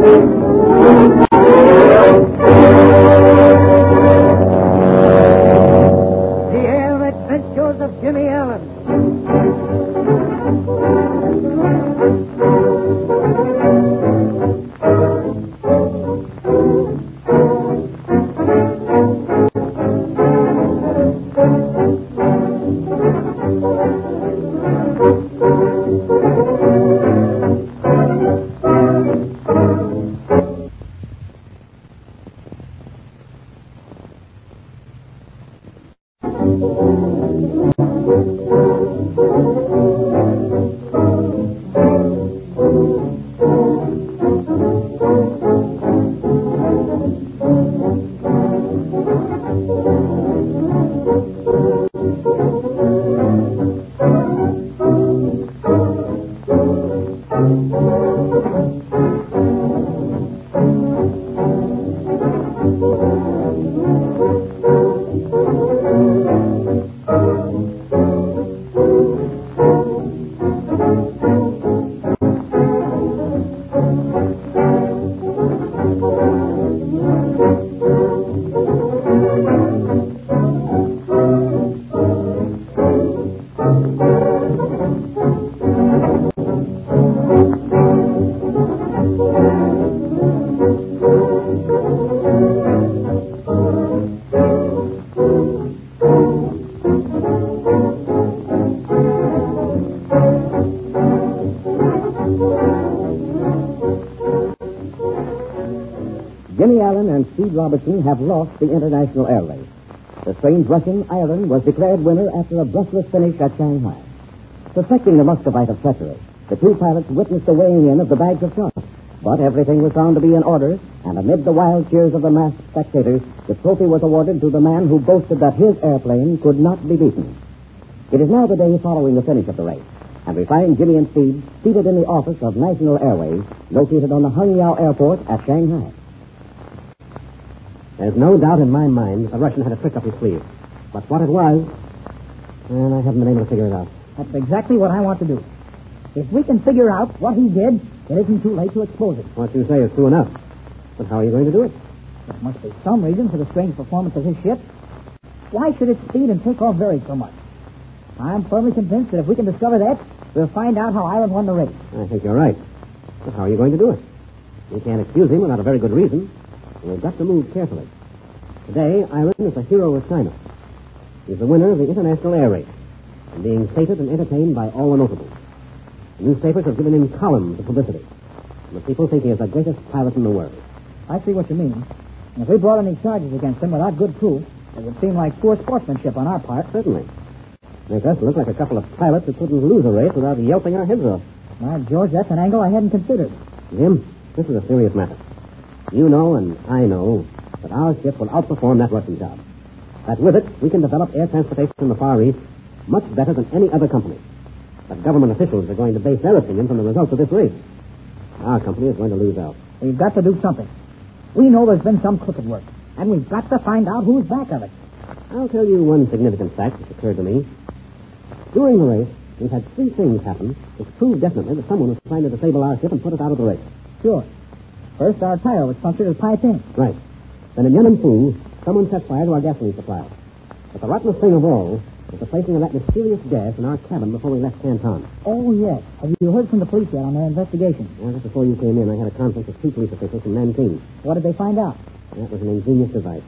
The Jimmie Allen and Speed Robertson have lost the international air race. The strange Russian, Ireland, was declared winner after a breathless finish at Shanghai. Suspecting the Muscovite of treachery, the two pilots witnessed the weighing in of the bags of shot. But everything was found to be in order, and amid the wild cheers of the masked spectators, the trophy was awarded to the man who boasted that his airplane could not be beaten. It is now the day following the finish of the race, and we find Jimmie and Speed seated in the office of National Airways, located on the Hung Yao Airport at Shanghai. There's no doubt in my mind that the Russian had a trick up his sleeve. But what it was, well, I haven't been able to figure it out. That's exactly what I want to do. If we can figure out what he did, it isn't too late to expose it. What you say is true enough. But how are you going to do it? There must be some reason for the strange performance of his ship. Why should it speed and take off vary so much? I'm firmly convinced that if we can discover that, we'll find out how Ireland won the race. I think you're right. But how are you going to do it? You can't accuse him without a very good reason. We've got to move carefully. Today, Ireland is the hero of China. He's the winner of the international air race, and being feted and entertained by all the notables. The newspapers have given him columns of publicity, and the people think he is the greatest pilot in the world. I see what you mean. And if we brought any charges against him without good proof, it would seem like poor sportsmanship on our part. Certainly. Make us look like a couple of pilots who couldn't lose a race without yelping our heads off. Why, George, that's an angle I hadn't considered. Jim, this is a serious matter. You know and I know that our ship will outperform that Russian job. That with it, we can develop air transportation in the Far East much better than any other company. But government officials are going to base their opinion from the results of this race. Our company is going to lose out. We've got to do something. We know there's been some crooked work, and we've got to find out who's back of it. I'll tell you one significant fact which occurred to me. During the race, we've had three things happen which prove definitely that someone was trying to disable our ship and put it out of the race. Sure. First, our tire was punctured at Pai Ting. Right. Then in Yunnan Foo, someone set fire to our gasoline supply. But the rottenest thing of all was the placing of that mysterious gas in our cabin before we left Canton. Oh, yes. Have you heard from the police yet on their investigation? Well, just before you came in, I had a conference with two police officials from Nanking. What did they find out? That was an ingenious device.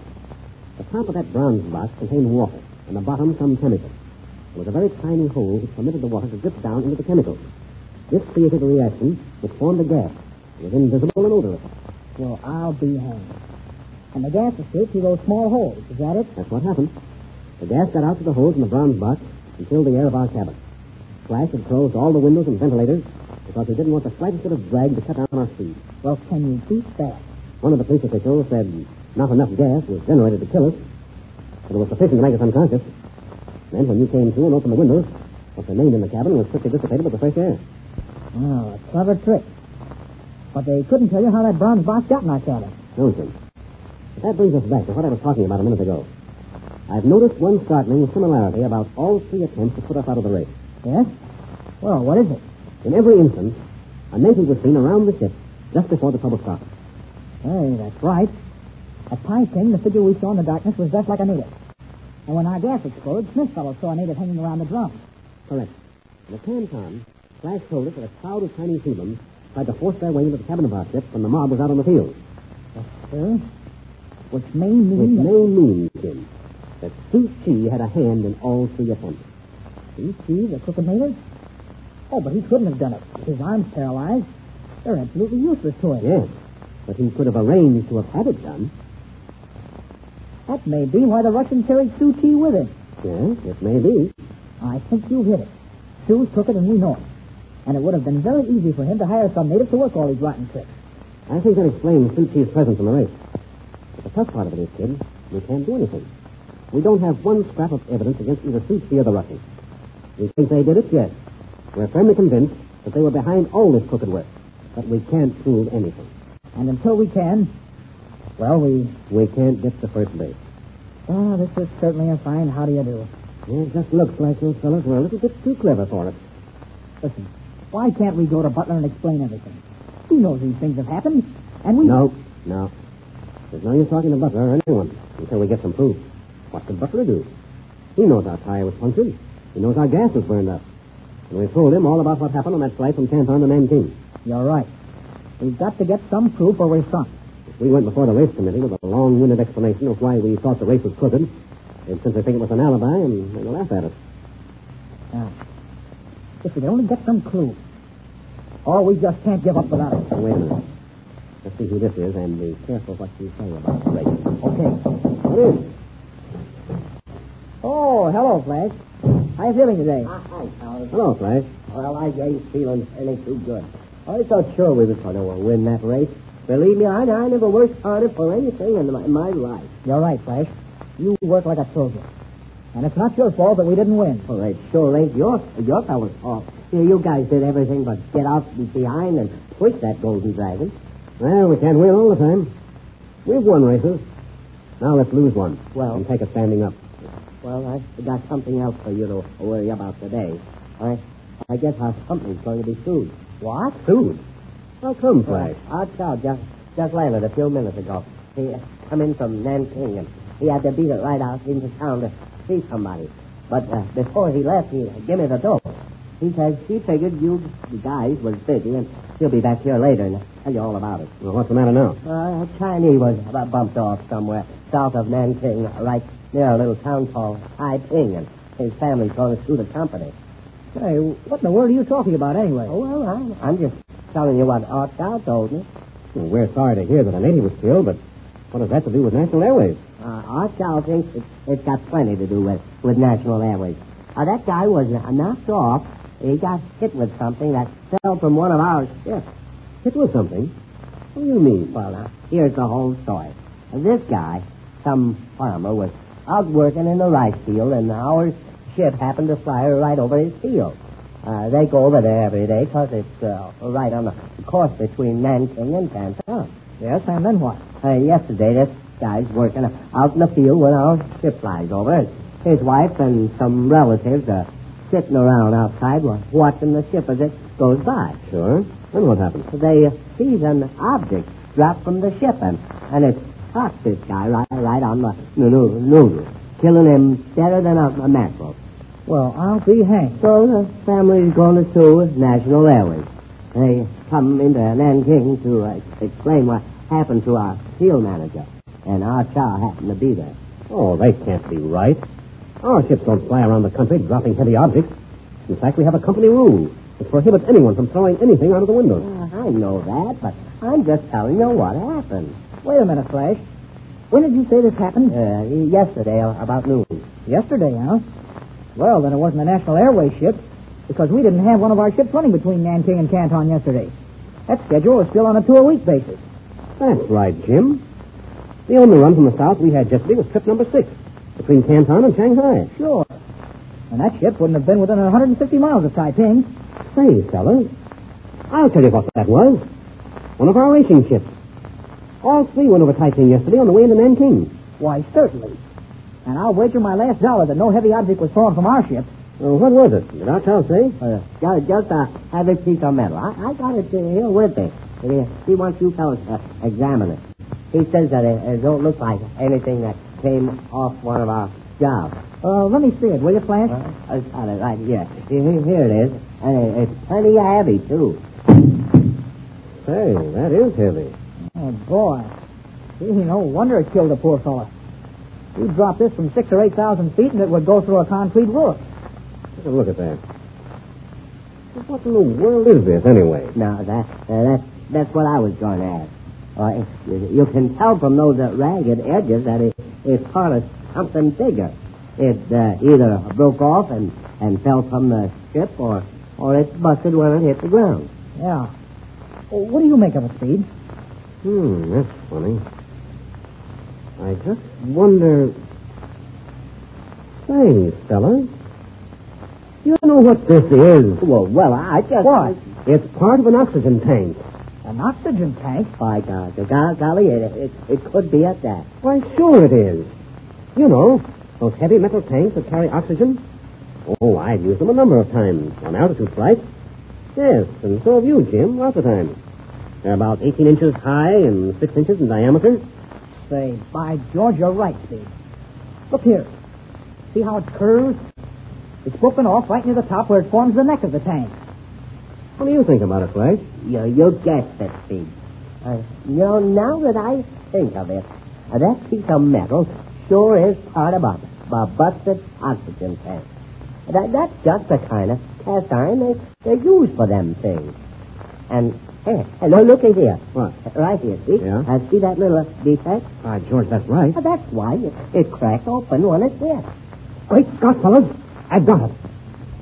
The top of that bronze box contained water, and the bottom some chemical. There was a very tiny hole which permitted the water to drip down into the chemicals. This created a reaction which formed a gas. It was invisible and odorless. Well, I'll be hanged. And the gas escaped through those small holes. Is that it? That's what happened. The gas got out to the holes in the bronze box and filled the air of our cabin. Flash had closed all the windows and ventilators because he didn't want the slightest bit of drag to cut down our speed. Well, can you beat that? One of the police officials said not enough gas was generated to kill us, but it was sufficient to make us unconscious. Then, when you came to and opened the windows, what remained in the cabin was quickly dissipated with the fresh air. Oh, a clever trick. But they couldn't tell you how that bronze box got in our cabin. No, Jim. But that brings us back to what I was talking about a minute ago. I've noticed one startling similarity about all three attempts to put us out of the race. Yes? Well, what is it? In every instance, a native was seen around the ship just before the trouble started. Hey, that's right. At Pi King, the figure we saw in the darkness was dressed like a native. And when our gas exploded, Smith fellow saw a native hanging around the drum. Correct. In the Canton, Flash told us that a crowd of Chinese hoodlums tried to force their way into the cabin of our ship when the mob was out on the field. Yes, sir. Which may mean... It may mean, Jim, that Su Chi had a hand in all three attempts. Su Chi, the crooked native? Oh, but he couldn't have done it. His arm's paralyzed. They're absolutely useless to him. Yes, but he could have arranged to have had it done. That may be why the Russian carried Su Chi with him. Yes, it may be. I think you hit it. Sue took it, and we know it. And it would have been very easy for him to hire some native to work all these rotten tricks. I think that explains Chi's presence in the race. But the tough part of it is, kid, we can't do anything. We don't have one scrap of evidence against either Chi or the Russians. We think they did it, yes. We're firmly convinced that they were behind all this crooked work. But we can't prove anything. And until we can, well, we... We can't get the first base. Ah, this is certainly a fine how do you do. It just looks like those fellows were a little bit too clever for it. Listen, why can't we go to Butler and explain everything? He knows these things have happened, and we... No, no. There's no use talking to Butler or anyone until we get some proof. What could Butler do? He knows our tire was punctured. He knows our gas was burned up. And we told him all about what happened on that flight from Canton to Nanking. You're right. We've got to get some proof or we're sunk. If we went before the race committee with a long-winded explanation of why we thought the race was crooked, they'd simply think it was an alibi and they'd laugh at us. If we could only get some clue. Oh, we just can't give up without it. Wait a minute. Let's see who this is and be careful what you say about the race. Okay. Is? Oh, hello, Flash. How you feeling today? Ah, hi. Hello, Flash. Well, I ain't feeling any too good. I thought sure we was going to win that race. Believe me, I, I never worked harder for anything in my, in my life. You're right, Flash. You work like a soldier. And it's not your fault that we didn't win. Well, it sure ain't your, your fellow's fault. You, you guys did everything but get out behind and push that golden dragon. Well, we can't win all the time. We've won races. Now let's lose one. Well- and take a standing up. Well, I've got something else for you to worry about today. I, I guess our company's going to be sued. What? Sued? How come, Flash? Art Chow just, just landed a few minutes ago. He uh, come in from Nanking, and he had to beat it right out into town to see somebody. But uh, before he left, he uh, gave me the dope. He says he figured you guys was busy, and he'll be back here later and tell you all about it. Well, what's the matter now? Uh, a Chinese was uh, bumped off somewhere south of Nanking, right near a little town called Taiping, and his family's going to sue the company. Hey, what in the world are you talking about anyway? Oh, well, I'm, I'm just telling you what Art Chow told me. Well, we're sorry to hear that a native was killed, but what does that to do with National Airways? Uh, Chow thinks it, it's got plenty to do with, with National Airways. Uh, that guy was uh, knocked off. He got hit with something that fell from one of our ships. Hit with something? What do you mean? Well, now, here's the whole story. Uh, this guy, some farmer, was out working in the rice field, and our ship happened to fly right over his field. Uh, they go over there every day because it's uh, right on the course between Nanking and Canton. Yes, and then what? Uh, yesterday, this guy's working out in the field when our ship flies over. His wife and some relatives are sitting around outside watching the ship as it goes by. Sure. Then what happens? They uh, sees an object drop from the ship, and, and it caught this guy right, right on the noodle, noodle, killing him deader than a, a mackerel. Well, I'll be hanged. So the family's going to sue National Airways. They come into Nanking to uh, explain what happened to our field manager, and Art Chow happened to be there. Oh, they can't be right. Our ships don't fly around the country dropping heavy objects. In fact, we have a company rule that prohibits anyone from throwing anything out of the windows. Uh, I know that, but I'm just telling you what happened. Wait a minute, Flash. When did you say this happened? Uh, yesterday, uh, about noon. Yesterday, huh? Well, then it wasn't a National Airways ship, because we didn't have one of our ships running between Nanking and Canton yesterday. That schedule was still on a two-a-week basis. That's right, Jim. The only run from the south we had yesterday was trip number six, between Canton and Shanghai. Sure. And that ship wouldn't have been within 150 miles of Taiping. Say, fellas, I'll tell you what that was. One of our racing ships. All three went over Taiping yesterday on the way into Nanking. Why, certainly. And I'll wager my last dollar that no heavy object was thrown from our ship. Well, what was it? Did Art Chow say? Uh, just, just a heavy piece of metal. I, I got it uh, here with me. He, he wants you fellas to examine it. He says that it, it don't look like anything that came off one of our jobs. Uh, let me see it, will you, Flash? Uh, I got it right here. Here, here it is. And it, it's plenty heavy, too. Say, that is heavy. Oh, boy. Gee, no wonder it killed the poor fellow. You drop this from six or eight thousand feet, and it would go through a concrete roof. Take a look at that. What in the world is this, anyway? Now, that, uh, that, that's what I was going to ask. Uh, you can tell from those uh, ragged edges that it, it's part of something bigger. It uh, either broke off and, and fell from the ship, or, or it busted when it hit the ground. Yeah. Well, what do you make of it, Speed? Hmm, that's funny. I just wonder. Say, fella, you know what this is? Well, well, I just... What? It's part of an oxygen tank. An oxygen tank? By God, go- golly, it, it, it could be at that. Why, sure it is. You know, those heavy metal tanks that carry oxygen. Oh, I've used them a number of times on altitude flights. Yes, and so have you, Jim, lots of times. They're about 18 inches high and 6 inches in diameter. Say, by George, you're right, Speed. Look here. See how it curves? It's broken off right near the top where it forms the neck of the tank. What do you think about it, Flash? You, you guessed it, Speed. Uh, you know, now that I think of it, uh, that piece of metal sure is part of a, a busted oxygen tank. That, that's just the kind of cast iron they, they use for them things. And, hey, hey, look, looky here. What? Right here, see? Yeah? Uh, see that little defect? By George, that's right. Uh, that's why it, it cracked open when it hit. Great Scott, fellas. I've got it.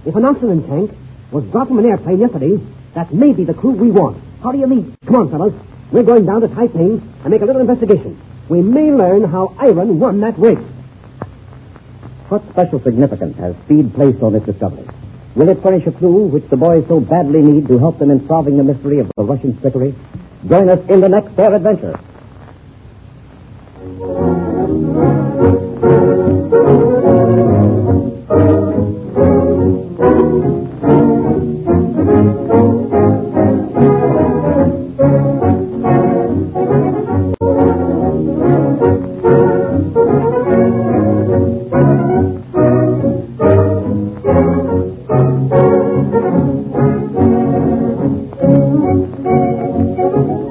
If an oxygen tank was brought from an airplane yesterday, that may be the crew we want. How do you mean? Come on, fellas. We're going down to Taiping and make a little investigation. We may learn how Iron won that race. What special significance has Speed placed on this discovery? Will it furnish a clue which the boys so badly need to help them in solving the mystery of the Russian trickery? Join us in the next Fair Adventure.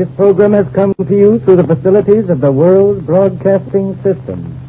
This program has come to you through the facilities of the World Broadcasting System.